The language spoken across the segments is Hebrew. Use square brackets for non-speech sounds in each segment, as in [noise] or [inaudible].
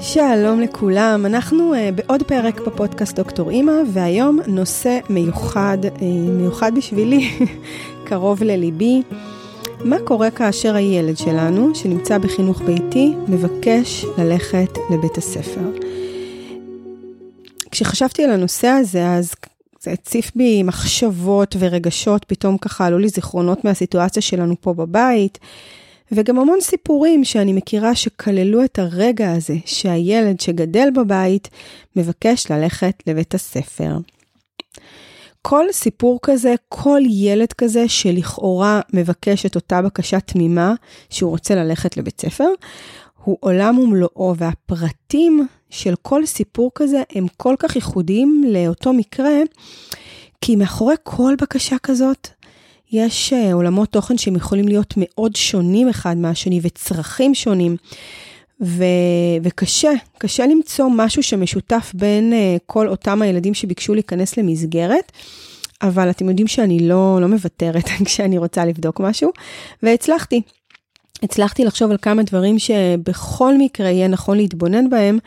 שלום לכולם, אנחנו uh, בעוד פרק בפודקאסט דוקטור אימא, והיום נושא מיוחד, uh, מיוחד בשבילי, [laughs] קרוב לליבי. מה קורה כאשר הילד שלנו, שנמצא בחינוך ביתי, מבקש ללכת לבית הספר? כשחשבתי על הנושא הזה, אז זה הציף בי מחשבות ורגשות, פתאום ככה עלו לי זיכרונות מהסיטואציה שלנו פה בבית. וגם המון סיפורים שאני מכירה שכללו את הרגע הזה שהילד שגדל בבית מבקש ללכת לבית הספר. כל סיפור כזה, כל ילד כזה שלכאורה מבקש את אותה בקשה תמימה שהוא רוצה ללכת לבית ספר, הוא עולם ומלואו, והפרטים של כל סיפור כזה הם כל כך ייחודיים לאותו מקרה, כי מאחורי כל בקשה כזאת יש אה, עולמות תוכן שהם יכולים להיות מאוד שונים אחד מהשני וצרכים שונים. ו... וקשה, קשה למצוא משהו שמשותף בין uh, כל אותם הילדים שביקשו להיכנס למסגרת, אבל אתם יודעים שאני לא, לא מוותרת [laughs] כשאני רוצה לבדוק משהו, והצלחתי. הצלחתי לחשוב על כמה דברים שבכל מקרה יהיה נכון להתבונן בהם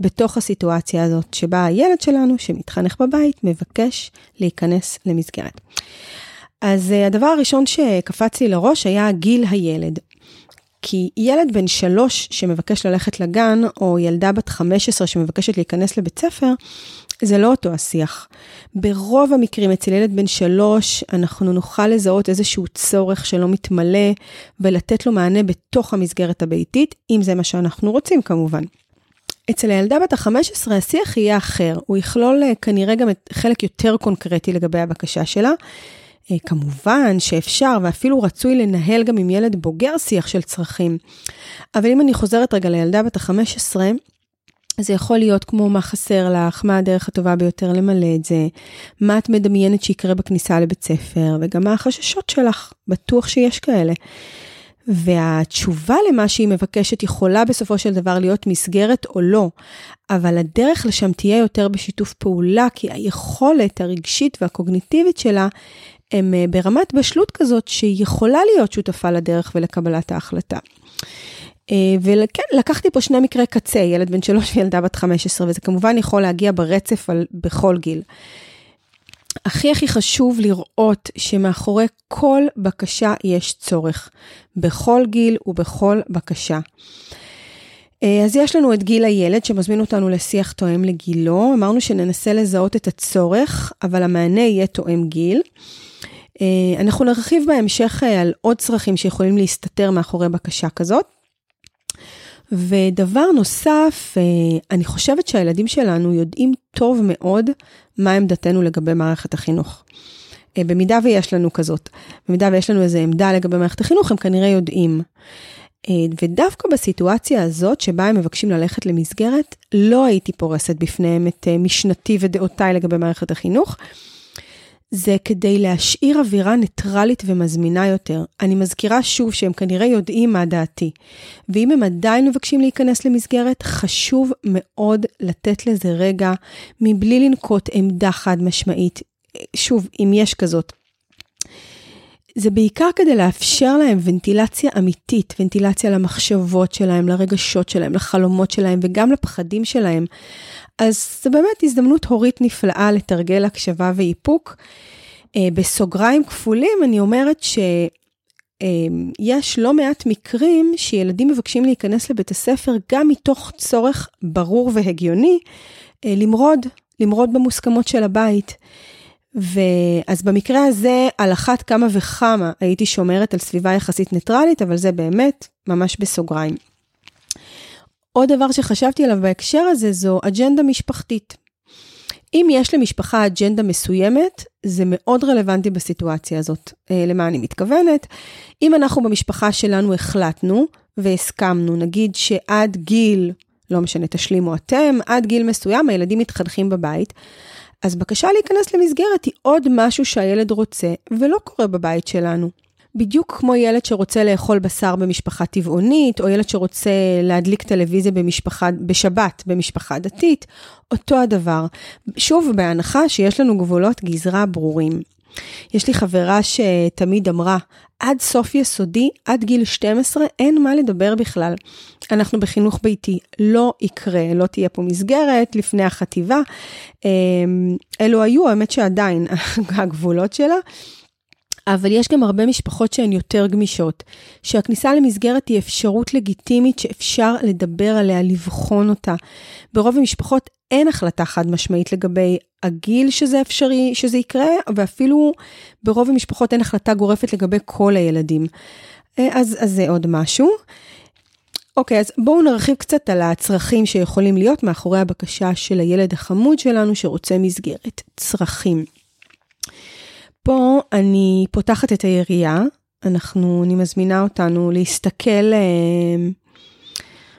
בתוך הסיטואציה הזאת, שבה הילד שלנו, שמתחנך בבית, מבקש להיכנס למסגרת. אז uh, הדבר הראשון שקפץ לי לראש היה גיל הילד. כי ילד בן שלוש שמבקש ללכת לגן, או ילדה בת 15 שמבקשת להיכנס לבית ספר, זה לא אותו השיח. ברוב המקרים אצל ילד בן שלוש, אנחנו נוכל לזהות איזשהו צורך שלא מתמלא, ולתת לו מענה בתוך המסגרת הביתית, אם זה מה שאנחנו רוצים כמובן. אצל הילדה בת ה-15 השיח יהיה אחר, הוא יכלול אה, כנראה גם חלק יותר קונקרטי לגבי הבקשה שלה, אה, כמובן שאפשר ואפילו רצוי לנהל גם עם ילד בוגר שיח של צרכים. אבל אם אני חוזרת רגע לילדה בת ה-15, זה יכול להיות כמו מה חסר לך, מה הדרך הטובה ביותר למלא את זה, מה את מדמיינת שיקרה בכניסה לבית ספר, וגם מה החששות שלך, בטוח שיש כאלה. והתשובה למה שהיא מבקשת יכולה בסופו של דבר להיות מסגרת או לא, אבל הדרך לשם תהיה יותר בשיתוף פעולה, כי היכולת הרגשית והקוגניטיבית שלה הם אה, ברמת בשלות כזאת שהיא יכולה להיות שותפה לדרך ולקבלת ההחלטה. אה, וכן, לקחתי פה שני מקרי קצה, ילד בן שלוש וילדה בת 15, וזה כמובן יכול להגיע ברצף על, בכל גיל. הכי הכי חשוב לראות שמאחורי כל בקשה יש צורך, בכל גיל ובכל בקשה. אה, אז יש לנו את גיל הילד שמזמין אותנו לשיח תואם לגילו, אמרנו שננסה לזהות את הצורך, אבל המענה יהיה תואם גיל. אה, אנחנו נרחיב בהמשך אה, על עוד צרכים שיכולים להסתתר מאחורי בקשה כזאת. ודבר נוסף, אה, אני חושבת שהילדים שלנו יודעים טוב מאוד מה עמדתנו לגבי מערכת החינוך. במידה ויש לנו כזאת, במידה ויש לנו איזו עמדה לגבי מערכת החינוך, הם כנראה יודעים. ודווקא בסיטואציה הזאת, שבה הם מבקשים ללכת למסגרת, לא הייתי פורסת בפניהם את משנתי ודעותיי לגבי מערכת החינוך. זה כדי להשאיר אווירה ניטרלית ומזמינה יותר. אני מזכירה שוב שהם כנראה יודעים מה דעתי. ואם הם עדיין מבקשים להיכנס למסגרת, חשוב מאוד לתת לזה רגע, מבלי לנקוט עמדה חד משמעית. שוב, אם יש כזאת. זה בעיקר כדי לאפשר להם ונטילציה אמיתית, ונטילציה למחשבות שלהם, לרגשות שלהם, לחלומות שלהם וגם לפחדים שלהם. אז זו באמת הזדמנות הורית נפלאה לתרגל הקשבה ואיפוק. אה, בסוגריים כפולים אני אומרת שיש לא מעט מקרים שילדים מבקשים להיכנס לבית הספר גם מתוך צורך ברור והגיוני אה, למרוד, למרוד במוסכמות של הבית. ואז במקרה הזה, על אחת כמה וכמה הייתי שומרת על סביבה יחסית ניטרלית, אבל זה באמת ממש בסוגריים. עוד דבר שחשבתי עליו בהקשר הזה זו אג'נדה משפחתית. אם יש למשפחה אג'נדה מסוימת, זה מאוד רלוונטי בסיטואציה הזאת. אה, למה אני מתכוונת? אם אנחנו במשפחה שלנו החלטנו והסכמנו, נגיד שעד גיל, לא משנה, תשלימו אתם, עד גיל מסוים הילדים מתחנכים בבית, אז בקשה להיכנס למסגרת היא עוד משהו שהילד רוצה ולא קורה בבית שלנו. בדיוק כמו ילד שרוצה לאכול בשר במשפחה טבעונית, או ילד שרוצה להדליק טלוויזיה במשפחה, בשבת במשפחה דתית, אותו הדבר. שוב, בהנחה שיש לנו גבולות גזרה ברורים. יש לי חברה שתמיד אמרה, עד סוף יסודי, עד גיל 12, אין מה לדבר בכלל. אנחנו בחינוך ביתי, לא יקרה, לא תהיה פה מסגרת לפני החטיבה. אמ, אלו היו, האמת שעדיין, [laughs] הגבולות שלה. אבל יש גם הרבה משפחות שהן יותר גמישות, שהכניסה למסגרת היא אפשרות לגיטימית שאפשר לדבר עליה, לבחון אותה. ברוב המשפחות אין החלטה חד משמעית לגבי הגיל שזה אפשרי, שזה יקרה, ואפילו ברוב המשפחות אין החלטה גורפת לגבי כל הילדים. אה, אז, אז זה עוד משהו. אוקיי, אז בואו נרחיב קצת על הצרכים שיכולים להיות מאחורי הבקשה של הילד החמוד שלנו שרוצה מסגרת. צרכים. פה אני פותחת את היריעה, אנחנו, אני מזמינה אותנו להסתכל אה,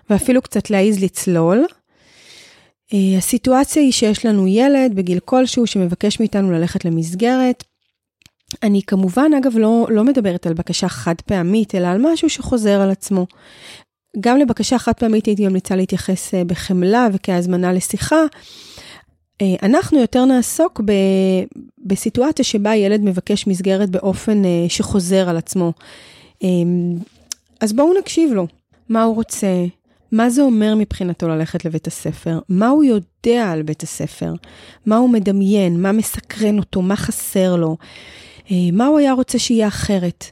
ואפילו קצת להעיז לצלול. אה, הסיטואציה היא שיש לנו ילד בגיל כלשהו שמבקש מאיתנו ללכת למסגרת. אני כמובן, אגב, לא, לא מדברת על בקשה חד פעמית, אלא על משהו שחוזר על עצמו. גם לבקשה חד פעמית הייתי ממליצה להתייחס אה, בחמלה וכהזמנה לשיחה. אה, אנחנו יותר נעסוק ב, בסיטואציה שבה ילד מבקש מסגרת באופן שחוזר על עצמו. אז בואו נקשיב לו, מה הוא רוצה, מה זה אומר מבחינתו ללכת לבית הספר? מה הוא יודע על בית הספר? מה הוא מדמיין? מה מסקרן אותו? מה חסר לו? אה, מה הוא היה רוצה שיהיה אחרת?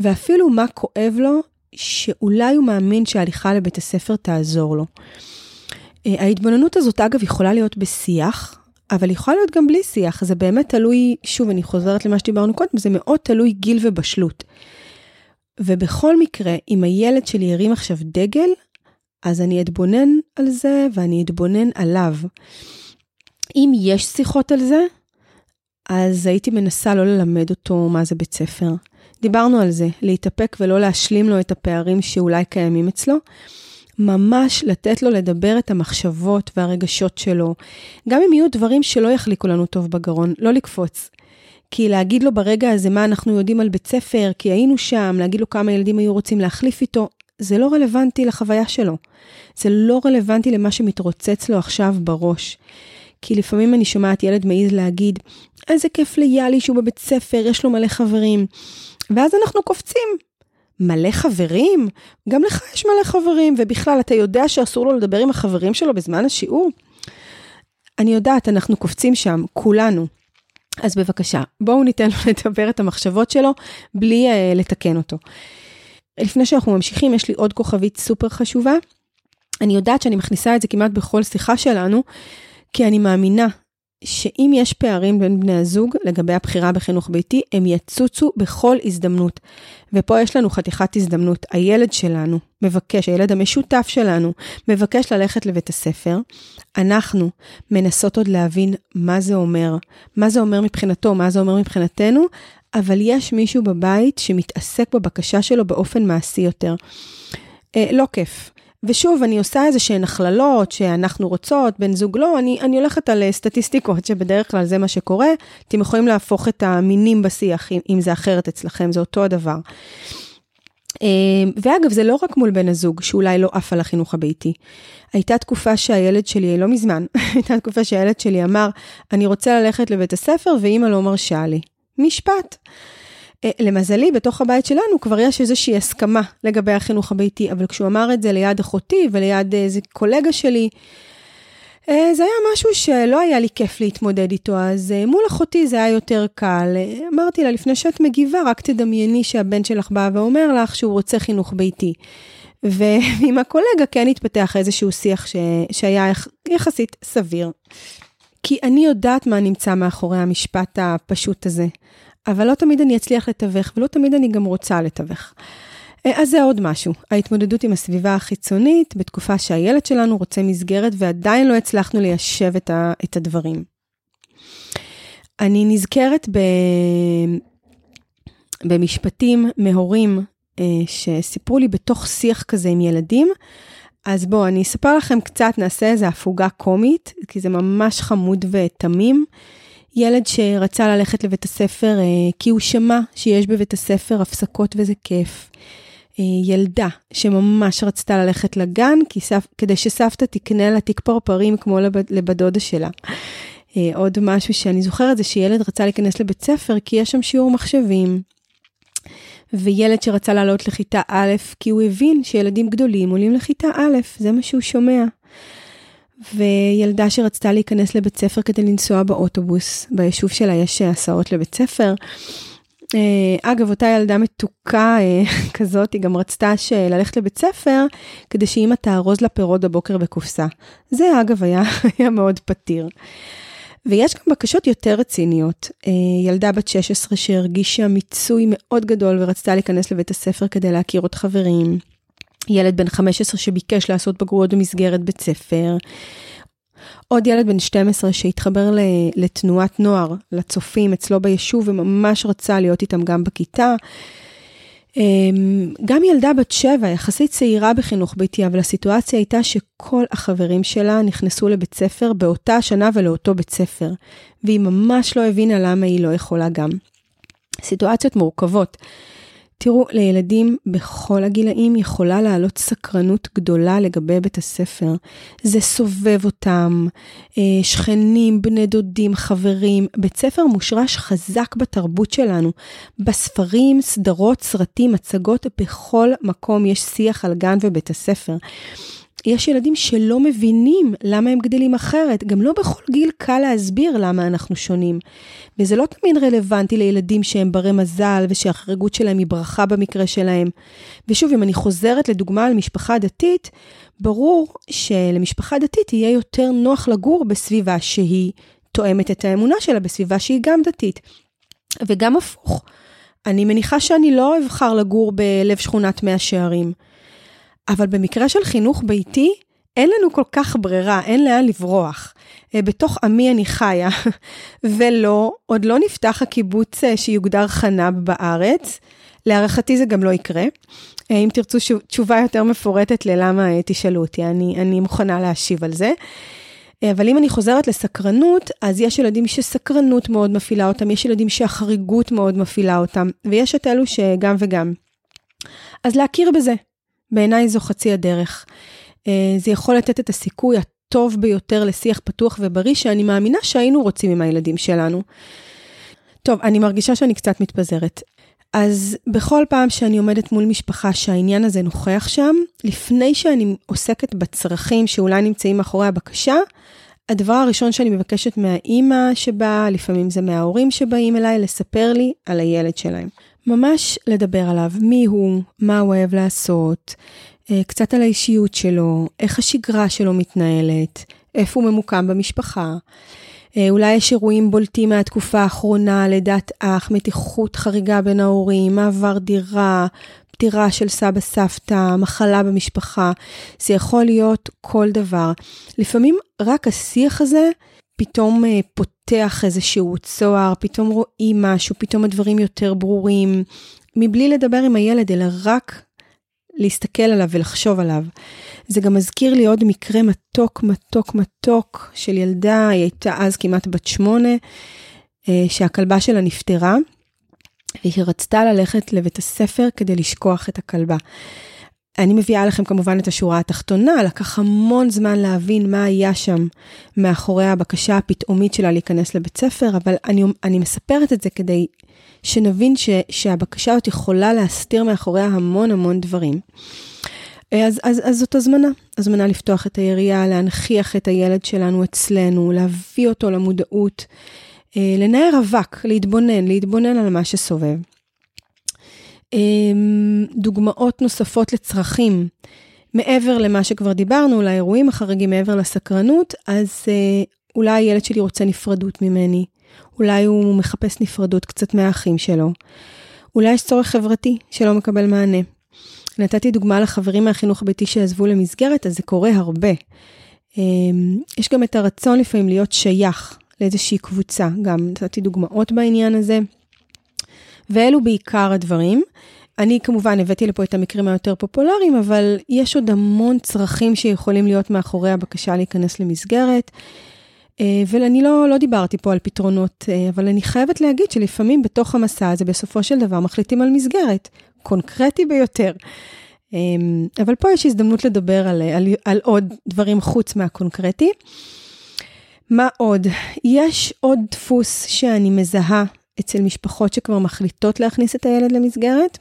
ואפילו מה כואב לו, שאולי הוא מאמין שההליכה לבית הספר תעזור לו. אה, ההתבוננות הזאת, אגב, יכולה להיות בשיח, אבל יכולה להיות גם בלי שיח. זה באמת תלוי, שוב, אני חוזרת למה שדיברנו קודם, זה מאוד תלוי גיל ובשלות. ובכל מקרה, אם הילד שלי הרים עכשיו דגל, אז אני אתבונן על זה ואני אתבונן עליו. אם יש שיחות על זה, אז הייתי מנסה לא ללמד אותו מה זה בית ספר. דיברנו על זה, להתאפק ולא להשלים לו את הפערים שאולי קיימים אצלו. ממש לתת לו לדבר את המחשבות והרגשות שלו, גם אם יהיו דברים שלא יחליקו לנו טוב בגרון, לא לקפוץ. כי להגיד לו ברגע הזה מה אנחנו יודעים על בית ספר, כי היינו שם, להגיד לו כמה ילדים היו רוצים להחליף איתו, זה לא רלוונטי לחוויה שלו. זה לא רלוונטי למה שמתרוצץ לו עכשיו בראש. כי לפעמים אני שומעת ילד מעז להגיד, איזה כיף ליאלי שהוא בבית ספר, יש לו מלא חברים. ואז אנחנו קופצים. מלא חברים? גם לך יש מלא חברים, ובכלל, אתה יודע שאסור לו לדבר עם החברים שלו בזמן השיעור? אני יודעת, אנחנו קופצים שם, כולנו. אז בבקשה, בואו ניתן לו [laughs] לדבר את המחשבות שלו בלי uh, לתקן אותו. לפני שאנחנו ממשיכים, יש לי עוד כוכבית סופר חשובה. אני יודעת שאני מכניסה את זה כמעט בכל שיחה שלנו, כי אני מאמינה שאם יש פערים בין בני הזוג לגבי הבחירה בחינוך ביתי, הם יצוצו בכל הזדמנות. ופה יש לנו חתיכת הזדמנות. הילד שלנו מבקש, הילד המשותף שלנו, מבקש ללכת לבית הספר. אנחנו מנסות עוד להבין מה זה אומר, מה זה אומר מבחינתו, מה זה אומר מבחינתנו, אבל יש מישהו בבית שמתעסק בבקשה שלו באופן מעשי יותר. אה, לא כיף. ושוב, אני עושה איזה שהן הכללות שאנחנו רוצות, בן זוג לא, אני, אני הולכת על אה, סטטיסטיקות שבדרך כלל זה מה שקורה. אתם יכולים להפוך את המינים בשיח, אם, אם זה אחרת אצלכם, זה אותו הדבר. אה, ואגב, זה לא רק מול בן הזוג, שאולי לא עף על החינוך הביתי. הייתה תקופה שהילד שלי, לא מזמן, [laughs] הייתה תקופה שהילד שלי אמר, אני רוצה ללכת לבית הספר ואימא לא מרשה לי. משפט. אה, למזלי, בתוך הבית שלנו כבר יש איזושהי הסכמה לגבי החינוך הביתי, אבל כשהוא אמר את זה ליד אחותי וליד איזה קולגה שלי, אה, זה היה משהו שלא היה לי כיף להתמודד איתו, אז אה, מול אחותי זה היה יותר קל. אמרתי לה, לפני שאת מגיבה, רק תדמייני שהבן שלך בא ואומר לך שהוא רוצה חינוך ביתי. [laughs] ועם הקולגה כן התפתח איזשהו שיח ש... שהיה יחסית סביר. כי אני יודעת מה נמצא מאחורי המשפט הפשוט הזה. אבל לא תמיד אני אצליח לתווך, ולא תמיד אני גם רוצה לתווך. אה, אז זה עוד משהו, ההתמודדות עם הסביבה החיצונית בתקופה שהילד שלנו רוצה מסגרת ועדיין לא הצלחנו ליישב את, ה, את הדברים. אני נזכרת ב, במשפטים מהורים אה, שסיפרו לי בתוך שיח כזה עם ילדים, אז בואו, אני אספר לכם קצת, נעשה איזו הפוגה קומית, כי זה ממש חמוד ותמים. ילד שרצה ללכת לבית הספר אה, כי הוא שמע שיש בבית הספר הפסקות וזה כיף. אה, ילדה שממש רצתה ללכת לגן סף, כדי שסבתא תקנה לה תיק פרפרים כמו לב, לבת דודה שלה. עוד משהו שאני זוכרת זה שילד רצה להיכנס לבית ספר כי יש שם שיעור מחשבים. וילד שרצה לעלות לכיתה א', כי הוא הבין שילדים גדולים עולים לכיתה א', זה מה שהוא שומע. וילדה שרצתה להיכנס לבית ספר כדי לנסוע באוטובוס, ביישוב שלה יש הסעות לבית ספר. אה, אגב, אותה ילדה מתוקה אה, [laughs] כזאת, היא גם רצתה ללכת לבית ספר כדי שאמא תארוז לה פירות בבוקר בקופסה. זה אגב היה, [laughs] היה מאוד פתיר. ויש גם בקשות יותר רציניות. אה, ילדה בת 16 שהרגישה מיצוי מאוד גדול ורצתה להיכנס לבית הספר כדי להכיר עוד חברים. ילד בן 15 שביקש לעשות בגרויות במסגרת בית ספר. עוד ילד בן 12 שהתחבר לתנועת נוער, לצופים אצלו ביישוב וממש רצה להיות איתם גם בכיתה. אמ, גם ילדה בת שבע, יחסית צעירה בחינוך ביתי, אבל הסיטואציה הייתה שכל החברים שלה נכנסו לבית ספר באותה שנה ולאותו בית ספר, והיא ממש לא הבינה למה היא לא יכולה גם. סיטואציות מורכבות. תראו, לילדים בכל הגילאים יכולה לעלות סקרנות גדולה לגבי בית הספר. זה סובב אותם, אה, שכנים, בני דודים, חברים. בית ספר מושרש חזק בתרבות שלנו. בספרים, סדרות, סרטים, הצגות, בכל מקום יש שיח על גן ובית הספר. יש ילדים שלא מבינים למה הם גדלים אחרת. גם לא בכל גיל קל להסביר למה אנחנו שונים. וזה לא תמיד רלוונטי לילדים שהם ברי מזל ושהחריגות שלהם היא ברכה במקרה שלהם. ושוב, אם אני חוזרת לדוגמה על משפחה דתית, ברור שלמשפחה דתית יהיה יותר נוח לגור בסביבה שהיא תואמת את האמונה שלה, בסביבה שהיא גם דתית. וגם הפוך. אני מניחה שאני לא אבחר לגור בלב שכונת מאה שערים. אבל במקרה של חינוך ביתי, אין לנו כל כך ברירה, אין לאן לברוח. אה, בתוך עמי אני חיה, [laughs] ולא, עוד לא נפתח הקיבוץ אה, שיוגדר חנב בארץ. להערכתי זה גם לא יקרה. אה, אם תרצו תשובה יותר מפורטת ללמה תשאלו אותי, אני, אני מוכנה להשיב על זה. אבל אם אני חוזרת לסקרנות, אז יש ילדים שסקרנות מאוד מפעילה אותם, יש ילדים שהחריגות מאוד מפעילה אותם, ויש את אלו שגם וגם. אז להכיר בזה, בעיניי זו חצי הדרך. אה, זה יכול לתת את הסיכוי הטוב ביותר לשיח פתוח ובריא, שאני מאמינה שהיינו רוצים עם הילדים שלנו. טוב, אני מרגישה שאני קצת מתפזרת. אז בכל פעם שאני עומדת מול משפחה שהעניין הזה נוכח שם, לפני שאני עוסקת בצרכים שאולי נמצאים מאחורי הבקשה, הדבר הראשון שאני מבקשת מהאימא שבאה, לפעמים זה מההורים שבאים אליי, לספר לי על הילד שלהם. ממש לדבר עליו, מי הוא, מה הוא אוהב לעשות, אה, קצת על האישיות שלו, איך השגרה שלו מתנהלת, איפה הוא ממוקם במשפחה. אה, אולי יש אירועים בולטים מהתקופה האחרונה, לידת אח, מתיחות חריגה בין ההורים, מעבר דירה, פטירה של סבא סבתא, מחלה במשפחה. זה יכול להיות כל דבר. לפעמים רק השיח הזה פתאום אה, פותח איזשהו צוהר, פתאום רואים משהו, פתאום הדברים יותר ברורים, מבלי לדבר עם הילד, אלא רק להסתכל עליו ולחשוב עליו. זה גם מזכיר לי עוד מקרה מתוק, מתוק, מתוק של ילדה, היא הייתה אז כמעט בת שמונה, אה, שהכלבה שלה נפטרה, והיא רצתה ללכת לבית הספר כדי לשכוח את הכלבה. אני מביאה לכם כמובן את השורה התחתונה, לקח המון זמן להבין מה היה שם מאחורי הבקשה הפתאומית שלה להיכנס לבית ספר, אבל אני, אני מספרת את זה כדי שנבין ש, שהבקשה הזאת יכולה להסתיר מאחוריה המון המון דברים. אז, אז, אז זאת הזמנה, הזמנה לפתוח את היריעה, להנכיח את הילד שלנו אצלנו, להביא אותו למודעות, אה, לנער אבק, להתבונן, להתבונן על מה שסובב. אמ, דוגמאות נוספות לצרכים, מעבר למה שכבר דיברנו, לאירועים החריגים, מעבר לסקרנות, אז אה, אולי הילד שלי רוצה נפרדות ממני, אולי הוא מחפש נפרדות קצת מהאחים שלו, אולי יש צורך חברתי שלא מקבל מענה. נתתי דוגמה לחברים מהחינוך הביתי שעזבו למסגרת, אז זה קורה הרבה. אמ, יש גם את הרצון לפעמים להיות שייך לאיזושהי קבוצה, גם נתתי דוגמאות בעניין הזה. ואלו בעיקר הדברים. אני כמובן הבאתי לפה את המקרים היותר פופולריים, אבל יש עוד המון צרכים שיכולים להיות מאחורי הבקשה להיכנס למסגרת. אה, ואני לא, לא דיברתי פה על פתרונות, אה, אבל אני חייבת להגיד שלפעמים בתוך המסע הזה, בסופו של דבר מחליטים על מסגרת, קונקרטי ביותר. אה, אבל פה יש הזדמנות לדבר על, על, על עוד דברים חוץ מהקונקרטי. מה עוד? יש עוד דפוס שאני מזהה אצל משפחות שכבר מחליטות להכניס את הילד למסגרת.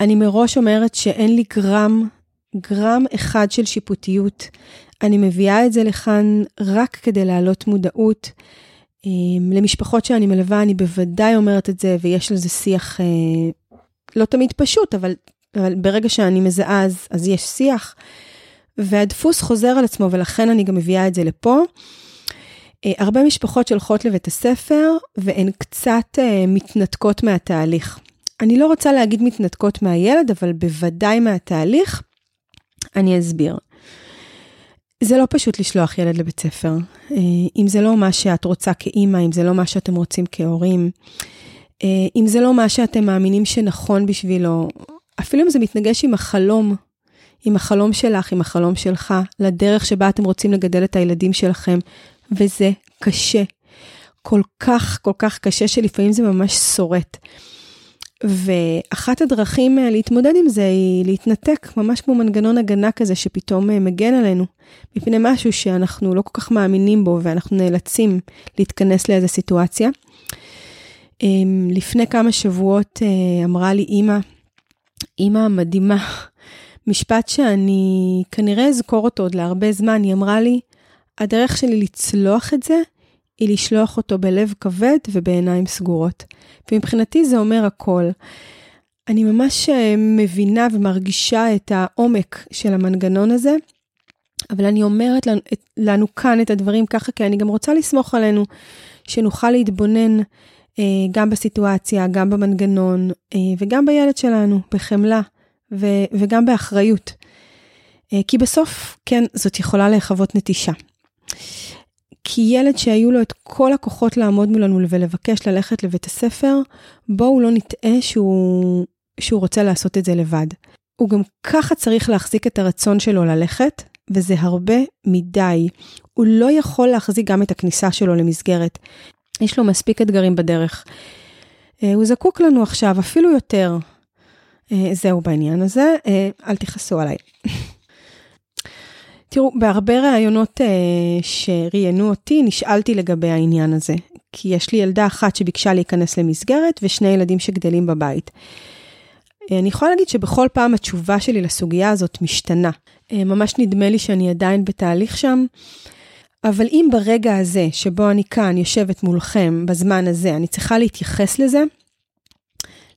אני מראש אומרת שאין לי גרם, גרם אחד של שיפוטיות. אני מביאה את זה לכאן רק כדי להעלות מודעות. אמ, למשפחות שאני מלווה, אני בוודאי אומרת את זה, ויש לזה שיח אה, לא תמיד פשוט, אבל, אבל ברגע שאני מזהה אז, אז יש שיח. והדפוס חוזר על עצמו, ולכן אני גם מביאה את זה לפה. אה, הרבה משפחות שהולכות לבית הספר, והן קצת אה, מתנתקות מהתהליך. אני לא רוצה להגיד מתנתקות מהילד, אבל בוודאי מהתהליך. אני אסביר. זה לא פשוט לשלוח ילד לבית ספר. אה, אם זה לא מה שאת רוצה כאימא, אם זה לא מה שאתם רוצים כהורים, אם זה לא מה שאתם מאמינים שנכון בשבילו, אפילו אם זה מתנגש עם החלום עם החלום שלך, עם החלום שלך, לדרך שבה אתם רוצים לגדל את הילדים שלכם, וזה קשה. כל כך, כל כך קשה, שלפעמים זה ממש שורט. ואחת הדרכים אה, להתמודד עם זה היא להתנתק, ממש כמו מנגנון הגנה כזה שפתאום אה, מגן עלינו, מפני משהו שאנחנו לא כל כך מאמינים בו ואנחנו נאלצים להתכנס לאיזו סיטואציה. אמ, לפני כמה שבועות אה, אמרה לי אימא, אימא מדהימה, משפט שאני כנראה אזכור אותו עוד להרבה זמן, היא אמרה לי, הדרך שלי לצלוח את זה, היא לשלוח אותו בלב כבד ובעיניים סגורות. ומבחינתי זה אומר הכל. אני ממש אה, מבינה ומרגישה את העומק של המנגנון הזה, אבל אני אומרת לנו, לנו כאן את הדברים ככה, כי אני גם רוצה לסמוך עלינו, שנוכל להתבונן אה, גם בסיטואציה, גם במנגנון, אה, וגם בילד שלנו, בחמלה. ו- וגם באחריות. אה, כי בסוף, כן, זאת יכולה להיחוות נטישה. כי ילד שהיו לו את כל הכוחות לעמוד מולנו ולבקש ללכת לבית הספר, בואו לא נטעה שהוא, שהוא רוצה לעשות את זה לבד. הוא גם ככה צריך להחזיק את הרצון שלו ללכת, וזה הרבה מדי. הוא לא יכול להחזיק גם את הכניסה שלו למסגרת. יש לו מספיק אתגרים בדרך. אה, הוא זקוק לנו עכשיו אפילו יותר, אה, זהו בעניין הזה, אה, אל תכעסו עליי. [laughs] תראו, בהרבה ראיונות אה, שראיינו אותי, נשאלתי לגבי העניין הזה. כי יש לי ילדה אחת שביקשה להיכנס למסגרת ושני ילדים שגדלים בבית. אני יכולה להגיד שבכל פעם התשובה שלי לסוגיה הזאת משתנה. ממש נדמה לי שאני עדיין בתהליך שם, אבל אם ברגע הזה, שבו אני כאן יושבת מולכם, בזמן הזה, אני צריכה להתייחס לזה,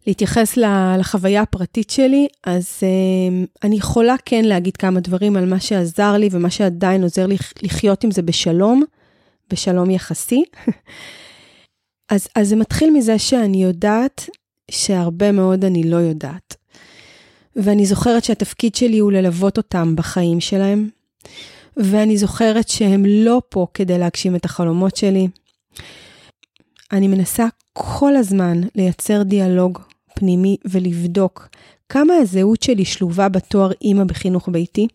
להתייחס לחוויה הפרטית שלי, אז uh, אני יכולה כן להגיד כמה דברים על מה שעזר לי ומה שעדיין עוזר לי לחיות עם זה בשלום, בשלום יחסי. [laughs] אז, אז זה מתחיל מזה שאני יודעת שהרבה מאוד אני לא יודעת. ואני זוכרת שהתפקיד שלי הוא ללוות אותם בחיים שלהם, ואני זוכרת שהם לא פה כדי להגשים את החלומות שלי. אני מנסה כל הזמן לייצר דיאלוג פנימי ולבדוק כמה הזהות שלי שלובה בתואר אימא בחינוך ביתי.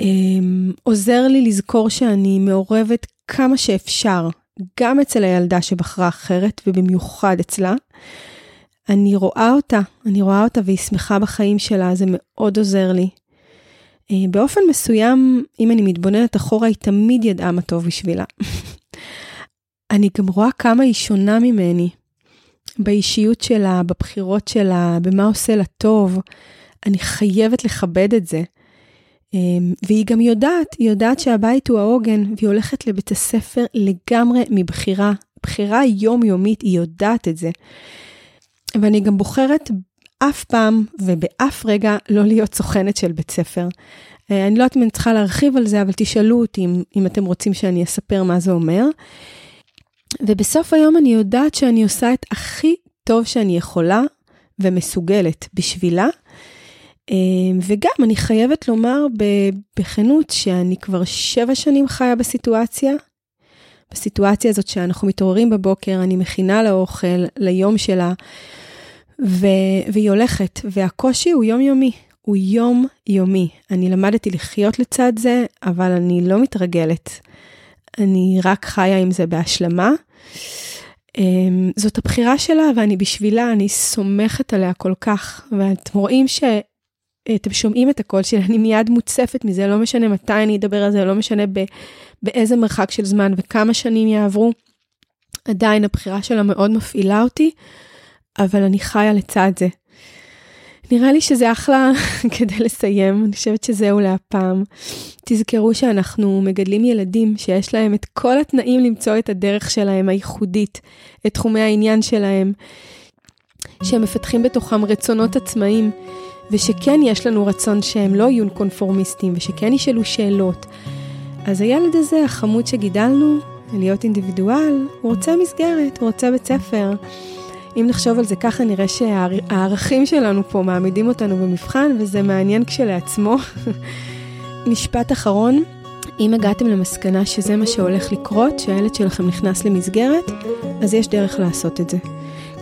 אמ, עוזר לי לזכור שאני מעורבת כמה שאפשר, גם אצל הילדה שבחרה אחרת ובמיוחד אצלה. אני רואה אותה, אני רואה אותה והיא שמחה בחיים שלה, זה מאוד עוזר לי. אה, באופן מסוים, אם אני מתבוננת אחורה, היא תמיד ידעה מה טוב בשבילה. [laughs] אני גם רואה כמה היא שונה ממני, באישיות שלה, בבחירות שלה, במה עושה לה טוב. אני חייבת לכבד את זה. אמ, והיא גם יודעת, היא יודעת שהבית הוא העוגן, והיא הולכת לבית הספר לגמרי מבחירה, בחירה יומיומית, היא יודעת את זה. ואני גם בוחרת אף פעם ובאף רגע לא להיות סוכנת של בית ספר. אה, אני לא יודעת אם אני צריכה להרחיב על זה, אבל תשאלו אותי אם, אם אתם רוצים שאני אספר מה זה אומר. ובסוף היום אני יודעת שאני עושה את הכי טוב שאני יכולה ומסוגלת בשבילה. אמ, וגם אני חייבת לומר בכנות שאני כבר שבע שנים חיה בסיטואציה. בסיטואציה הזאת שאנחנו מתעוררים בבוקר, אני מכינה לה אוכל ליום שלה, ו- והיא הולכת, והקושי הוא יומיומי, הוא יום-יומי. אני למדתי לחיות לצד זה, אבל אני לא מתרגלת. אני רק חיה עם זה בהשלמה. אמ, זאת הבחירה שלה ואני בשבילה, אני סומכת עליה כל כך, ואתם רואים ש... אתם שומעים את הקול שלי, אני מיד מוצפת מזה, לא משנה מתי אני אדבר על זה, לא משנה ב, באיזה מרחק של זמן וכמה שנים יעברו. עדיין הבחירה שלה מאוד מפעילה אותי, אבל אני חיה לצד זה. נראה לי שזה אחלה [laughs] כדי לסיים, אני חושבת שזהו להפעם. תזכרו שאנחנו מגדלים ילדים שיש להם את כל התנאים למצוא את הדרך שלהם הייחודית, את תחומי העניין שלהם, שהם מפתחים בתוכם רצונות עצמאיים, ושכן יש לנו רצון שהם לא יהיו קונפורמיסטים, ושכן ישאלו שאלות. אז הילד הזה, החמוד שגידלנו, להיות אינדיבידואל, הוא רוצה מסגרת, הוא רוצה בית ספר. אם נחשוב על זה ככה, נראה שהערכים שלנו פה מעמידים אותנו במבחן, וזה מעניין כשלעצמו. [laughs] משפט אחרון, אם הגעתם למסקנה שזה מה שהולך לקרות, שהילד שלכם נכנס למסגרת, אז יש דרך לעשות את זה.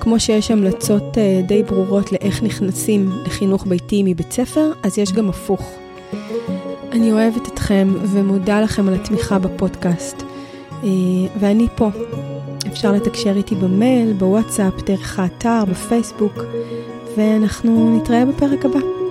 כמו שיש המלצות אה, די ברורות לאיך נכנסים לחינוך ביתי מבית ספר, אז יש גם הפוך. אני אוהבת אתכם ומודה לכם על התמיכה בפודקאסט. אה, ואני פה. אפשר לתקשר איתי במייל, בוואטסאפ, דרך האתר, בפייסבוק, ואנחנו נתראה בפרק הבא.